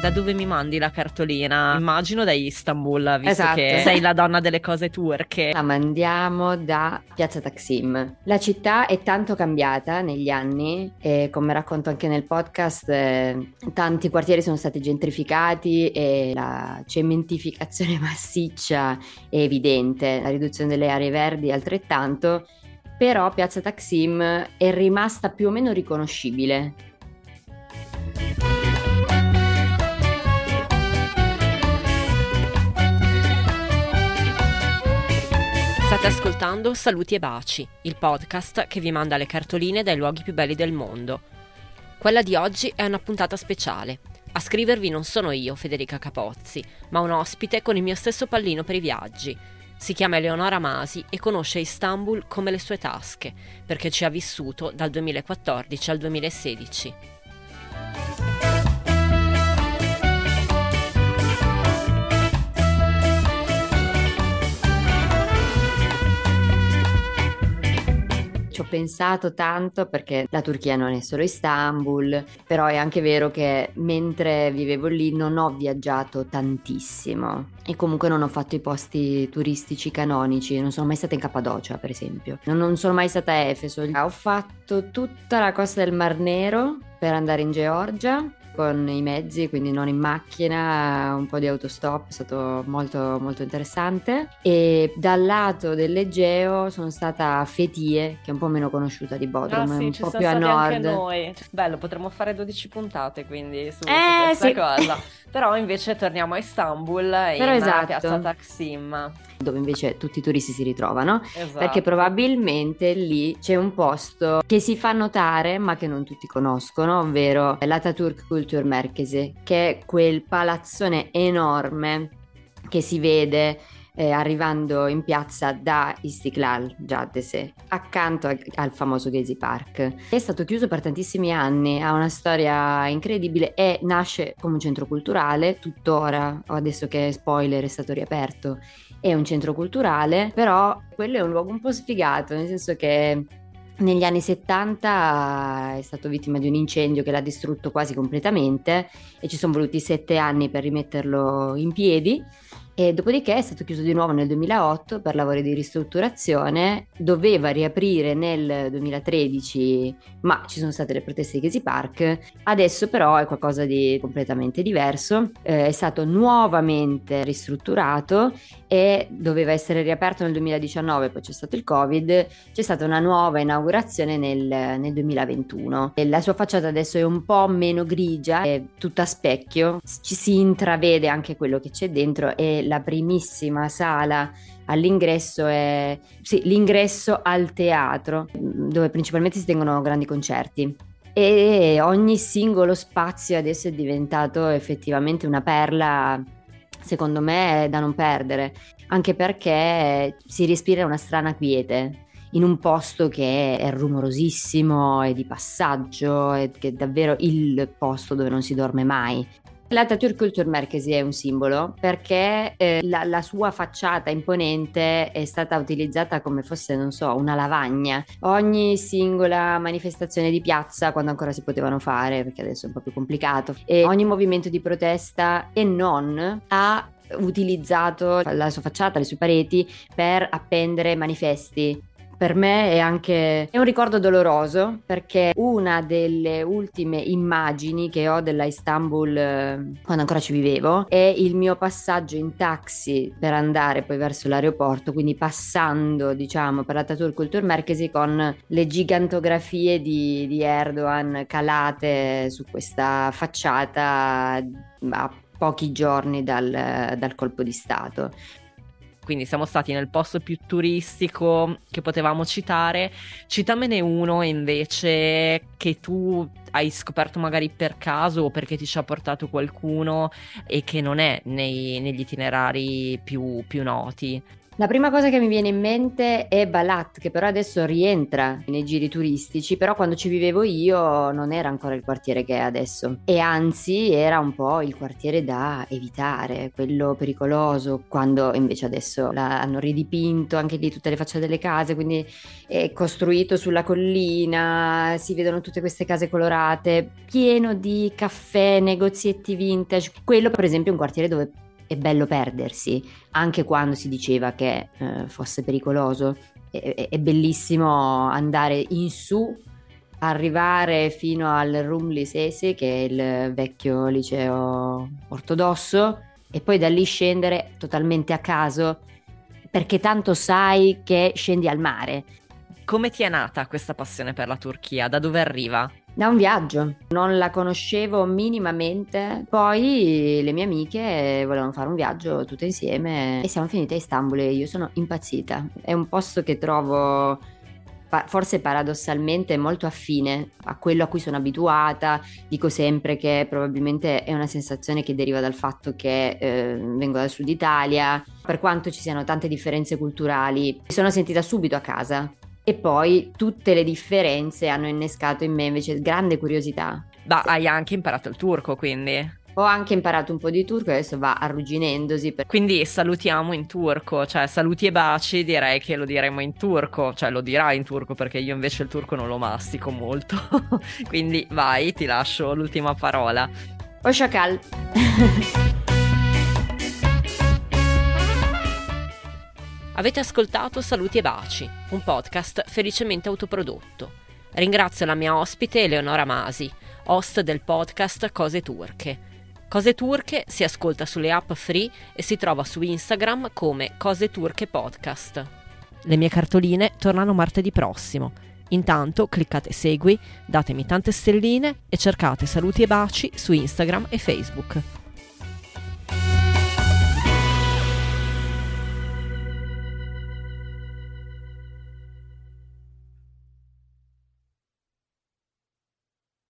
Da dove mi mandi la cartolina? Immagino da Istanbul, visto Esatto. che sei la donna delle cose turche. La mandiamo da Piazza Taksim. La città è tanto cambiata negli anni e come racconto anche nel podcast, eh, tanti quartieri sono stati gentrificati e la cementificazione massiccia è evidente, la riduzione delle aree verdi altrettanto, però Piazza Taksim è rimasta più o meno riconoscibile. State ascoltando Saluti e Baci, il podcast che vi manda le cartoline dai luoghi più belli del mondo. Quella di oggi è una puntata speciale. A scrivervi non sono io, Federica Capozzi, ma un ospite con il mio stesso pallino per i viaggi. Si chiama Eleonora Masi e conosce Istanbul come le sue tasche, perché ci ha vissuto dal 2014 al 2016. Pensato tanto perché la Turchia non è solo Istanbul, però è anche vero che mentre vivevo lì non ho viaggiato tantissimo e comunque non ho fatto i posti turistici canonici, non sono mai stata in Cappadocia per esempio, non, non sono mai stata a Efeso, ho fatto tutta la costa del Mar Nero per andare in Georgia con i mezzi, quindi non in macchina, un po' di autostop, è stato molto molto interessante. E dal lato dell'Egeo sono stata a Fetie, che è un po' meno conosciuta di Bodrum, Ah, sì, un po' più a stati anche nord. noi. Bello, potremmo fare 12 puntate quindi su, su Eh, questa sì. cosa. Però invece torniamo a Istanbul Però in esatto. piazza Taksim. dove invece tutti i turisti si ritrovano, Esatto. perché probabilmente lì c'è un posto che si fa notare ma che non tutti conoscono, ovvero l'Ataturk Culture Merkezi, che è quel palazzone enorme che si vede eh, arrivando in piazza da Istiklal, Giaddese, accanto a- al famoso Gezi Park. È stato chiuso per tantissimi anni, ha una storia incredibile e nasce come un centro culturale, tuttora, adesso che spoiler è stato riaperto, è un centro culturale, però quello è un luogo un po' sfigato, nel senso che negli anni 70 è stato vittima di un incendio che l'ha distrutto quasi completamente e ci sono voluti sette anni per rimetterlo in piedi. E dopodiché è stato chiuso di nuovo nel 2008 per lavori di ristrutturazione, doveva riaprire nel 2013, ma ci sono state le proteste di Gezi Park. Adesso però è qualcosa di completamente diverso, Eh, è stato nuovamente ristrutturato e doveva essere riaperto nel 2019, poi c'è stato il Covid, c'è stata una nuova inaugurazione nel, nel 2021. E la sua facciata adesso è un po' meno grigia, è tutta a specchio, ci si intravede anche quello che c'è dentro e la primissima sala all'ingresso è sì, l'ingresso al teatro, dove principalmente si tengono grandi concerti. E ogni singolo spazio adesso è diventato effettivamente una perla, secondo me, da non perdere, anche perché si respira una strana quiete in un posto che è rumorosissimo, è di passaggio, è che è davvero il posto dove non si dorme mai. L'Atatürk Culture Merkezi è un simbolo perché eh, la, la sua facciata imponente è stata utilizzata come fosse, non so, una lavagna. Ogni singola manifestazione di piazza, quando ancora si potevano fare, perché adesso è un po' più complicato, e ogni movimento di protesta e non ha utilizzato la sua facciata, le sue pareti per appendere manifesti. Per me è anche è un ricordo doloroso perché una delle ultime immagini che ho della Istanbul eh, quando ancora ci vivevo è il mio passaggio in taxi per andare poi verso l'aeroporto, quindi passando diciamo per l'Ataturk Culture Merkezi con le gigantografie di, di Erdogan calate su questa facciata a pochi giorni dal, dal colpo di Stato. Quindi siamo stati nel posto più turistico che potevamo citare. Citamene uno invece che tu hai scoperto magari per caso o perché ti ci ha portato qualcuno e che non è nei- negli itinerari più, più noti. La prima cosa che mi viene in mente è Balat, che però adesso rientra nei giri turistici, però quando ci vivevo io non era ancora il quartiere che è adesso e anzi era un po' il quartiere da evitare, quello pericoloso, quando invece adesso hanno ridipinto anche lì tutte le facce delle case, quindi è costruito sulla collina, si vedono tutte queste case colorate, pieno di caffè, negozietti vintage. Quello per esempio è un quartiere dove è bello perdersi, anche quando si diceva che eh, fosse pericoloso. È, è, bellissimo andare in su, arrivare fino al Rum Lisese, che è il vecchio liceo ortodosso, e poi da lì scendere totalmente a caso, perché tanto sai che scendi al mare. Come ti è nata questa passione per la Turchia? Da dove arriva? Da un viaggio, non la conoscevo minimamente, poi le mie amiche volevano fare un viaggio tutte insieme e siamo finite a Istanbul e io sono impazzita. È un posto che trovo forse paradossalmente molto affine a quello a cui sono abituata. Dico sempre che probabilmente è una sensazione che deriva dal fatto che eh, vengo dal sud Italia. Per quanto ci siano tante differenze culturali, mi sono sentita subito a casa e poi tutte le differenze hanno innescato in me invece grande curiosità. Ma hai anche imparato il turco quindi? Ho anche imparato un po' di turco e adesso va arrugginendosi. Per... Quindi salutiamo in turco, cioè saluti e baci direi che lo diremo in turco, cioè lo dirai in turco perché io invece il turco non lo mastico molto. Quindi vai, ti lascio l'ultima parola. Oshakal. Avete ascoltato Saluti e Baci, un podcast felicemente autoprodotto. Ringrazio la mia ospite Eleonora Masi, host del podcast Cose Turche. Cose Turche si ascolta sulle app free e si trova su Instagram come Cose Turche Podcast. Le mie cartoline tornano martedì prossimo. Intanto cliccate segui, datemi tante stelline e cercate saluti e baci su Instagram e Facebook.